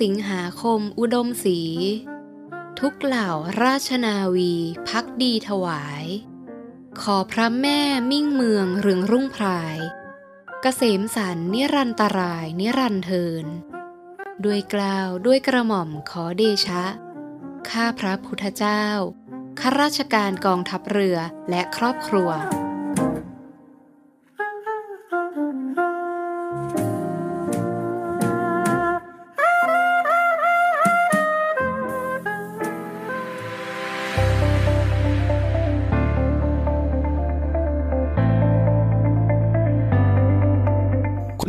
สิงหาคมอุดมศรีทุกเหล่าราชนาวีพักดีถวาย ขอพระแม่มิ่งเมืองเรืองรุ่งพรายกเกษมสันนิรันตรายนิรันเทิน ด้วยกล่าวด้วยกระหม่อมขอเดชะ ข้าพระพุทธเจ้าข้าราชการกองทัพเรือและครอบครัว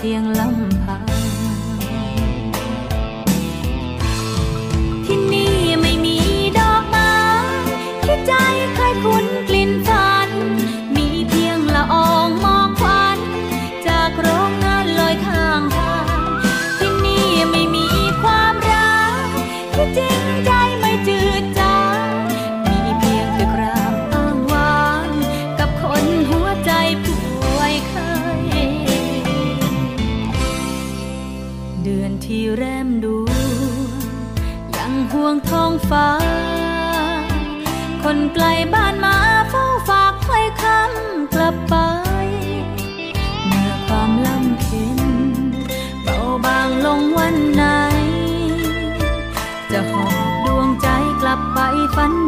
สู้เฝัน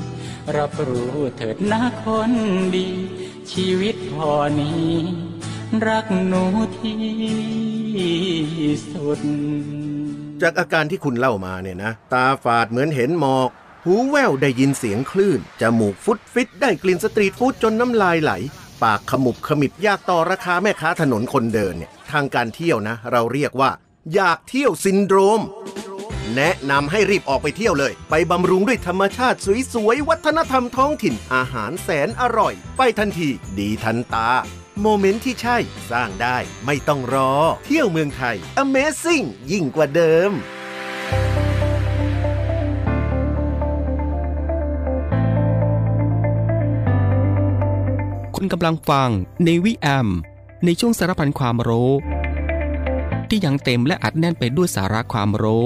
รับรู้เถิดนะคนดี ชีวิตพอนี้ รักหนูที่สุด จากอาการที่คุณเล่ามาเนี่ยนะ ตาฝาดเหมือนเห็นหมอก หูแว่วได้ยินเสียงคลื่น จมูกฟุดฟิตได้กลิ่นสตรีทฟู้ดจนน้ำลายไหล ปากขมุบขมิบอยากต่อราคาแม่ค้าถนนคนเดินเนี่ย ทางการเที่ยวนะ เราเรียกว่า อยากเที่ยวซินโดรม แนะนำให้รีบออกไปเที่ยวเลย ไปบำรุงด้วยธรรมชาติสวยๆ วัฒนธรรมท้องถิ่น อาหารแสนอร่อย ไปทันที ดีทันตา โมเมนต์ที่ใช่สร้างได้ ไม่ต้องรอ เที่ยวเมืองไทย Amazing ยิ่งกว่าเดิมคุณกำลังฟังในวิแอม ในช่วงสารพันความรู้ ที่ยังเต็มและอัดแน่นไปด้วยสาระความรู้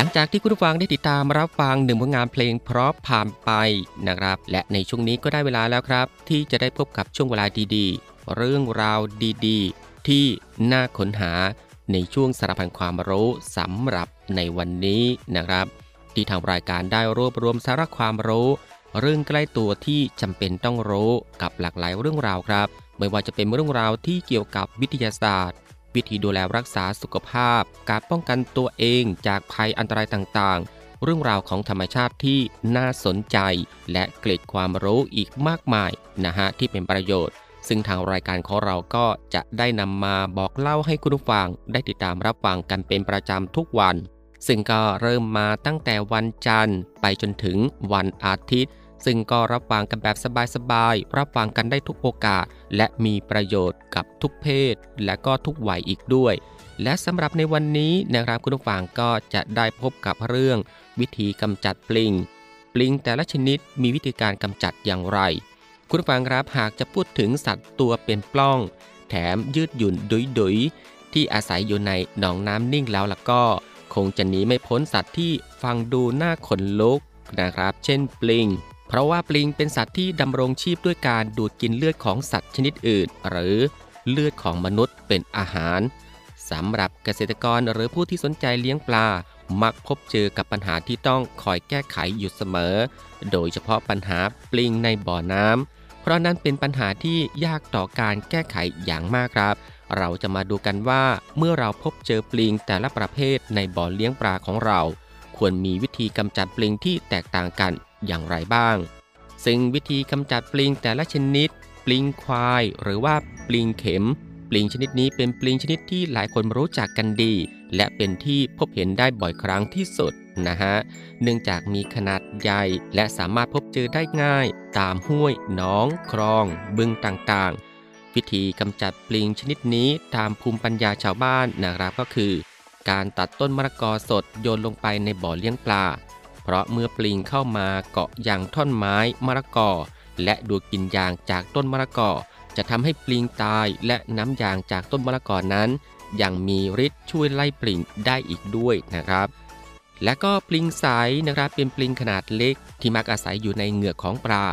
หลังจากที่คุณผู้ฟังได้ติดตามรับฟังหนึ่งผลงานเพลงเพราะผ่านไปนะครับ และในช่วงนี้ก็ได้เวลาแล้วครับ ที่จะได้พบกับช่วงเวลาดีๆ เรื่องราวดีๆ ที่น่าค้นหาในช่วงสารพันความรู้สำหรับในวันนี้นะครับ ที่ทางรายการได้รวบรวมสาระความรู้ เรื่องใกล้ตัวที่จำเป็นต้องรู้กับหลากหลายเรื่องราวครับ ไม่ว่าจะเป็นเรื่องราวที่เกี่ยวกับวิทยาศาสตร์ วิธีดูแลรักษาสุขภาพ การป้องกันตัวเองจากภัยอันตรายต่างๆ เรื่องราวของธรรมชาติที่น่าสนใจ และเกร็ดความรู้อีกมากมายนะฮะที่เป็นประโยชน์ ซึ่งทางรายการของเราก็จะได้นำมาบอกเล่าให้คุณผู้ฟังได้ติดตามรับฟังกันเป็นประจำทุกวัน ซึ่งก็เริ่มมาตั้งแต่วันจันทร์ ไปจนถึงวันอาทิตย์ ซึ่งก็รับฟังกันแบบสบายๆรับฟังกันได้ทุกโอกาส และมีประโยชน์กับทุกเพศ และก็ทุกวัยอีกด้วย และสำหรับในวันนี้นะครับคุณผู้ฟังก็จะได้พบกับเรื่อง วิธีกำจัดปลิง ปลิงแต่ละชนิดมีวิธีการกำจัดอย่างไร คุณผู้ฟังครับหากจะพูดถึงสัตว์ตัวเป็นปล้อง แถมยืดหยุ่นดุยดุยที่อาศัยอยู่ในหนองน้ำนิ่งแล้วล่ะก็ คงจะหนีไม่พ้นสัตว์ที่ฟังดูน่าขนลุกนะครับ เช่นปลิง เพราะว่าปลิงเป็นสัตว์ที่ดำรงชีพด้วยการดูดกินเลือดของสัตว์ชนิดอื่น หรือเลือดของมนุษย์เป็นอาหารสำหรับเกษตรกรหรือผู้ที่สนใจเลี้ยงปลา มักพบเจอกับปัญหาที่ต้องคอยแก้ไขอยู่เสมอ โดยเฉพาะปัญหาปลิงในบ่อน้ำเพราะนั้นเป็นปัญหาที่ยากต่อการแก้ไขอย่างมากครับ เราจะมาดูกันว่าเมื่อเราพบเจอปลิงแต่ละประเภทในบ่อเลี้ยงปลาของเรา ควรมีวิธีกำจัดปลิงที่แตกต่างกัน อย่างไรบ้าง ซึ่งวิธีกำจัดปลิงแต่ละชนิด ปลิงควาย หรือว่าปลิงเข็ม ปลิงชนิดนี้เป็นปลิงชนิดที่หลายคนรู้จักกันดี และเป็นที่พบเห็นได้บ่อยครั้งที่สุดนะฮะ เนื่องจากมีขนาดใหญ่ และสามารถพบเจอได้ง่าย ตามห้วยหนอง คลอง บึงต่างๆ วิธีกำจัดปลิงชนิดนี้ตามภูมิปัญญาชาวบ้านนะครับก็คือ การตัดต้นมะละกอสดโยนลงไปในบ่อเลี้ยงปลา เพราะเมื่อปลิงเข้ามาเกาะอย่างท่อนไม้มะละกอ และดูดกินยางจากต้นมะละกอ จะทำให้ปลิงตายและน้ำยางจากต้นมะละกอนั้นยังมีฤทธิ์ช่วยไล่ปลิงได้อีกด้วยนะครับ และก็ปลิงใสนะครับเป็นปลิงขนาดเล็ก ที่มักอาศัยอยู่ในเหงือกของปลา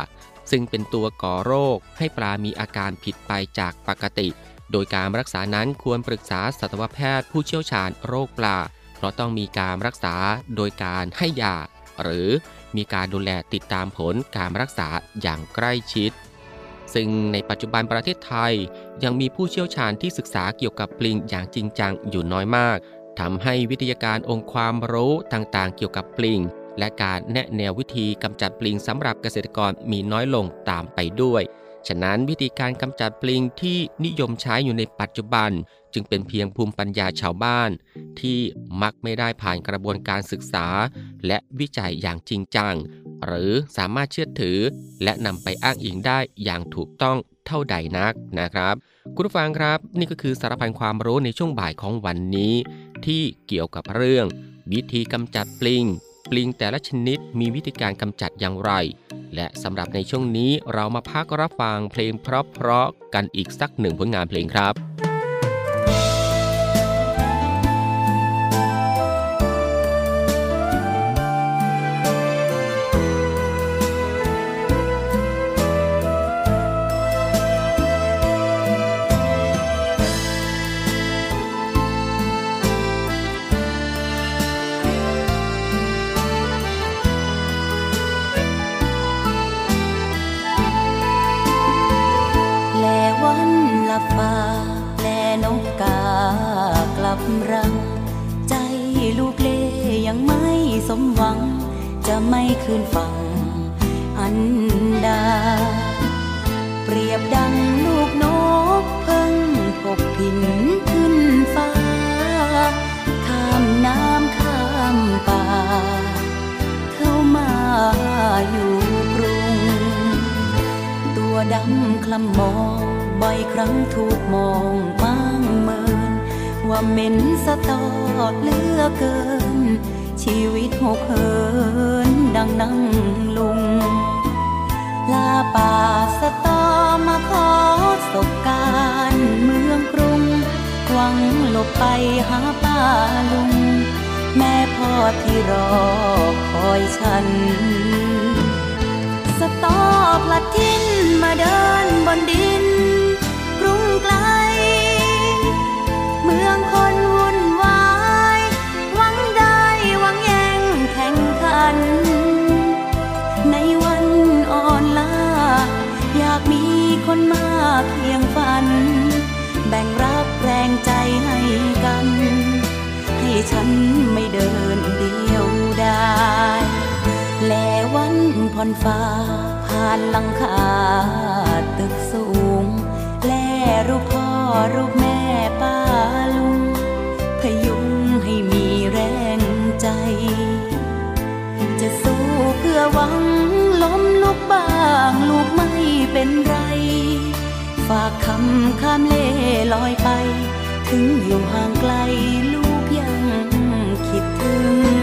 ซึ่งเป็นตัวก่อโรค ให้ปลามีอาการผิดไปจากปกติ โดยการรักษานั้นควรปรึกษาสัตวแพทย์ผู้เชี่ยวชาญโรคปลา เพราะต้องมีการรักษาโดยการให้ยา หรือมีการดูแลติดตามผลการรักษาอย่างใกล้ชิด ซึ่งในปัจจุบันประเทศไทยยังมีผู้เชี่ยวชาญที่ศึกษาเกี่ยวกับปลิงอย่างจริงจังอยู่น้อยมากทำให้วิทยาการองค์ความรู้ต่างๆ เกี่ยวกับปลิง และการแนะแนววิธีกำจัดปลิงสำหรับเกษตรกรมีน้อยลงตามไปด้วย ฉะนั้นวิธีการกำจัดปลิงที่นิยมใช้อยู่ในปัจจุบัน จึงเป็นเพียงภูมิปัญญาชาวบ้าน ที่มักไม่ได้ผ่านกระบวนการศึกษา และวิจัยอย่างจริงจัง หรือสามารถเชื่อถือ และนำไปอ้างอิงได้อย่างถูกต้องเท่าใดนักนะครับ คุณผู้ฟังครับ นี่ก็คือสารพันความรู้ในช่วงบ่ายของวันนี้ ที่เกี่ยวกับเรื่อง วิธีกำจัดปลิง ปลิงแต่ละชนิดมีวิธีการกำจัดอย่างไร และสำหรับในช่วงนี้เรามาพักรับฟังเพลงเพราะๆกันอีกสักหนึ่งผลงานเพลงครับ ว่าเหม็นสะตอเลือเกิน ชีวิตหกเหินดังนั่งลุง ลาป่าสะตอมาขอสบการเมืองกรุง หวังหลบไปหาป้าลุง แม่พ่อที่รอคอยฉัน สตอพลัดทิ้นมาเดินบนดิน นวุ่นวาย หวังได้หวังแย่งแข่งขัน ในวันอ่อนล้าอยากมีคนมาเคียงฝัน แบ่งรักแรงใจให้กัน ให้ฉันไม่เดินเดียวได้แลวันผ่อนฟ้าผ่านลังคาตึกสูง แลรูปพ่อรูปแม่ป้า พื่อหวังล้มลุกบ้างลูกไม่เป็นไร ฝากคำข้ามเล่ลอยไป ถึงอยู่ห่างไกลลูกยังคิดถึง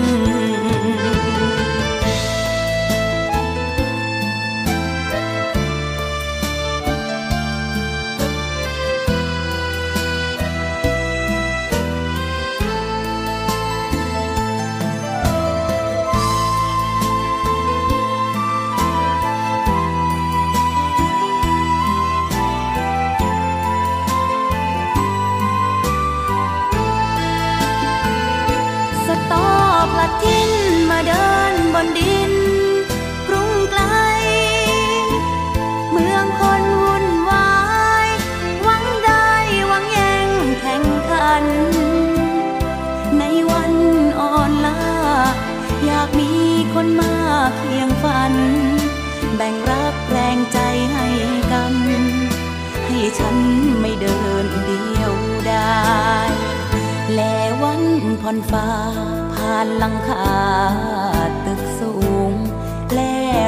ดทิ้นมาเดินบนดินกรุงไกล เมืองคนวุ่นวาย หวังได้หวังแย่งแข่งขัน ในวันอ่อนล้าอยากมีคนมาเคียงฝัน แบ่งรักแรงใจให้กัน ให้ฉันไม่เดินเดียวได้แลวันผ่อนฟ้าานหลังคาตึกสูง แล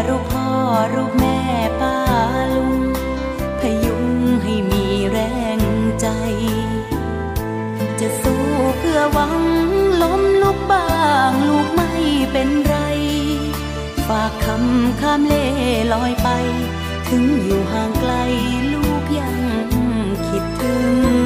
รูปพ่อรูปแม่ป้าลุง พยุงให้มีแรงใจ จะสู้เพื่อหวังล้มลุกบ้างลูกไม่เป็นไร ฝากคำข้ามเล่ลอยไป ถึงอยู่ห่างไกลลูกยังคิดถึง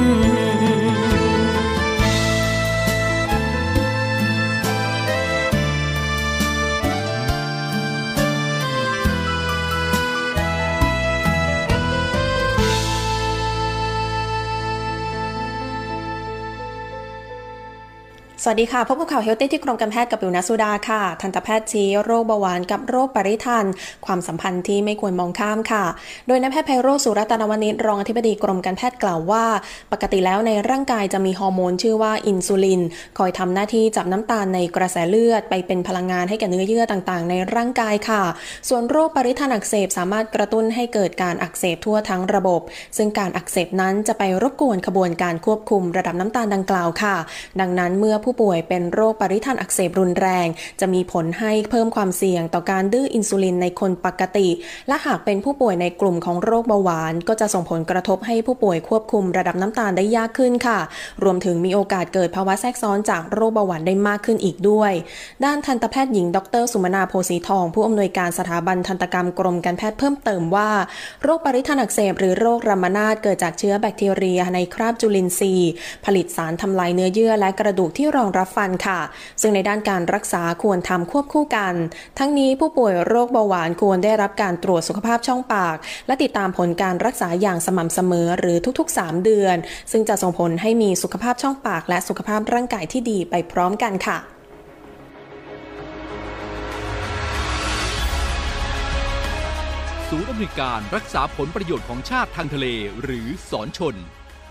สวัสดีค่ะ พบกับข่าวเฮลตี้ที่กรมการแพทย์กับปิวนัสุดาค่ะ ทันตแพทย์ชี้โรคเบาหวานกับโรคปริทันความสัมพันธ์ที่ไม่ควรมองข้ามค่ะ โดยนายแพทย์ไพโรสุรัตนวณิชรองอธิบดีกรมการแพทย์กล่าวว่า ปกติแล้วในร่างกายจะมีฮอร์โมนชื่อว่าอินซูลิน คอยทำหน้าที่จับน้ำตาลในกระแสเลือดไปเป็นพลังงานให้แก่เนื้อเยื่อต่างๆ ในร่างกายค่ะ ส่วนโรคปริทันอักเสบสามารถกระตุ้นให้เกิดการอักเสบทั่วทั้งระบบ ซึ่งการอักเสบนั้นจะไปรบกวนขบวนการควบคุมระดับน้ำตาลดังกล่าวค่ะ ดังนั้นเมื่อผูู้้ป่วยเป็นโรคปริทันอักเสบรุนแรง จะมีผลให้เพิ่มความเสี่ยงต่อการดื้ออินซูลินในคนปกติ และหากเป็นผู้ป่วยในกลุ่มของโรคเบาหวาน ก็จะส่งผลกระทบให้ผู้ป่วยควบคุมระดับน้ำตาลได้ยากขึ้นค่ะ รวมถึงมีโอกาสเกิดภาวะแทรกซ้อนจากโรคเบาหวานได้มากขึ้นอีกด้วย ด้านทันตแพทย์หญิง ดร สุมนาโพสีทอง ผู้อำนวยการสถาบันทันตกรรมกรมการแพทย์เพิ่มเติมว่า โรคปริทันอักเสบหรือโรครามานาตเกิดจากเชื้อแบคทีเรียในคราบจุลินทรีย์ ผลิตสารทำลายเนื้อเยื่อและกระดูกที่รองรับฟันค่ะ ซึ่งในด้านการรักษาควรทำควบคู่กัน ทั้งนี้ผู้ป่วยโรคเบาหวานควรได้รับการตรวจสุขภาพช่องปาก และติดตามผลการรักษาอย่างสม่ำเสมอหรือทุกๆ 3 เดือน ซึ่งจะส่งผลให้มีสุขภาพช่องปาก และสุขภาพร่างกายที่ดีไปพร้อมกันค่ะศูนย์อำนวยการรักษาผลประโยชน์ของชาติทางทะเลหรือสอนชน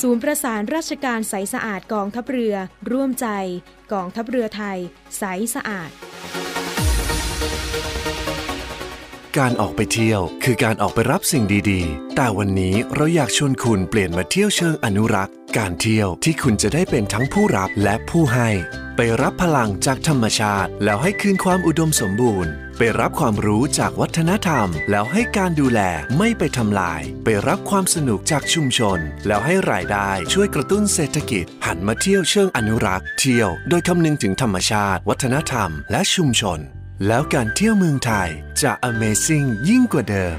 ศูนย์ประสานราชการใสสะอาดกองทัพเรือ ร่วมใจ กองทัพเรือไทย ใสสะอาด การออกไปเที่ยว คือการออกไปรับสิ่งดีๆ แต่วันนี้เราอยากชวนคุณเปลี่ยนมาเที่ยวเชิงอนุรักษ์ การเที่ยวที่คุณจะได้เป็นทั้งผู้รับและผู้ให้ ไปรับพลังจากธรรมชาติ แล้วให้คืนความอุดมสมบูรณ์ ไปรับความรู้จากวัฒนธรรม แล้วให้การดูแลไม่ไปทำลาย ไปรับความสนุกจากชุมชน แล้วให้รายได้ช่วยกระตุ้นเศรษฐกิจ หันมาเที่ยวเชิงอนุรักษ์ เที่ยว โดยคำนึงถึงธรรมชาติ วัฒนธรรม และชุมชน แล้วการเที่ยวเมืองไทยจะ Amazing ยิ่งกว่าเดิม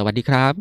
สวัสดีครับ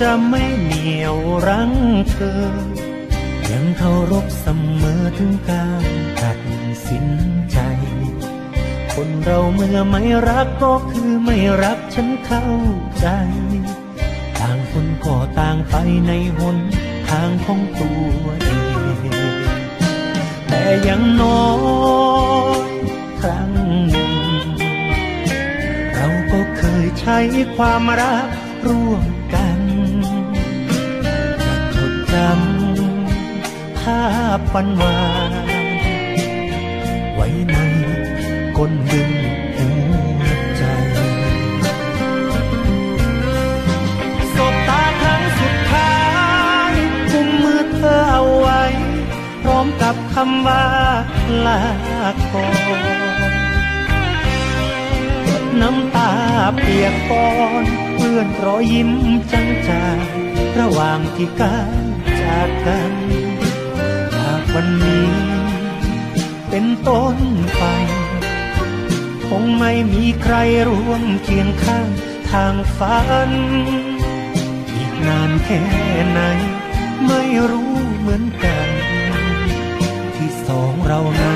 จะไม่เหนียวรั้งเธอ ยังเคารพเสมอถึงการตัดสินใจ คนเราเมื่อไม่รักก็คือไม่รักฉันเข้าใจ ต่างคนก็ต่างไปในหนทางของตัวเอง แต่ยังน้อยครั้งหนึ่ง เราก็เคยใช้ความรักร่วมกันำภาพวันวานไว้ในก้นบึงหัวใจสบตาครั้งสุดท้ายกุมมือเธอเอาไว้ พร้อมกับคำว่าลาก่อนน้ำตาเปียกปอนเพื่อนรอยยิ้มจังจาระหว่างที่ก้าว จากกัน หากวันนี้ เป็นต้นไป คงไม่มีใครร่วมเคียงข้างทางฝัน อีกนานแค่ไหน ไม่รู้เหมือนกัน ที่สองเรานั้น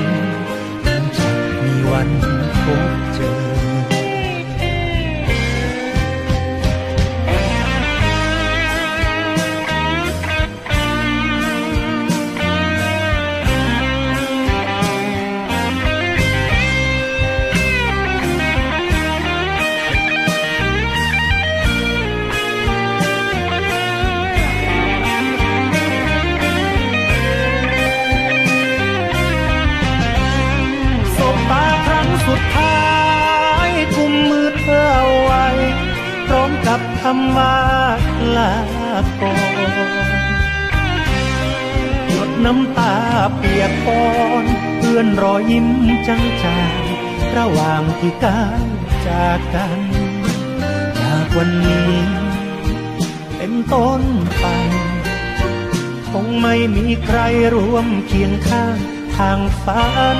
คงไม่มีใครร่วมเคียงข้างทางฝัน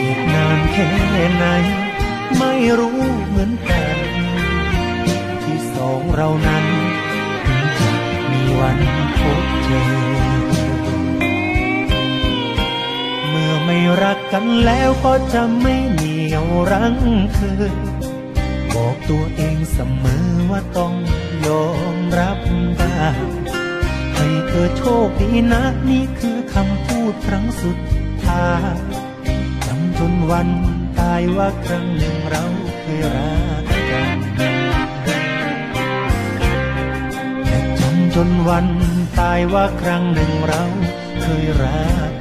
อีกนานแค่ไหน ไม่รู้เหมือนกัน ที่สองเรานั้นถึงจะมีวันพบเจอ เมื่อไม่รักกันแล้วก็จะไม่เหนียวรั้งเธอบอกตัวเองเสมอว่าต้องยอมรับได้ ให้เธอโชคดีนะ นี่คือคำพูดครั้งสุดท้ายจำจนวันตายว่าครั้งหนึ่งเราเคยรักกันจำจนวันตายว่าครั้งหนึ่งเราเคยรัก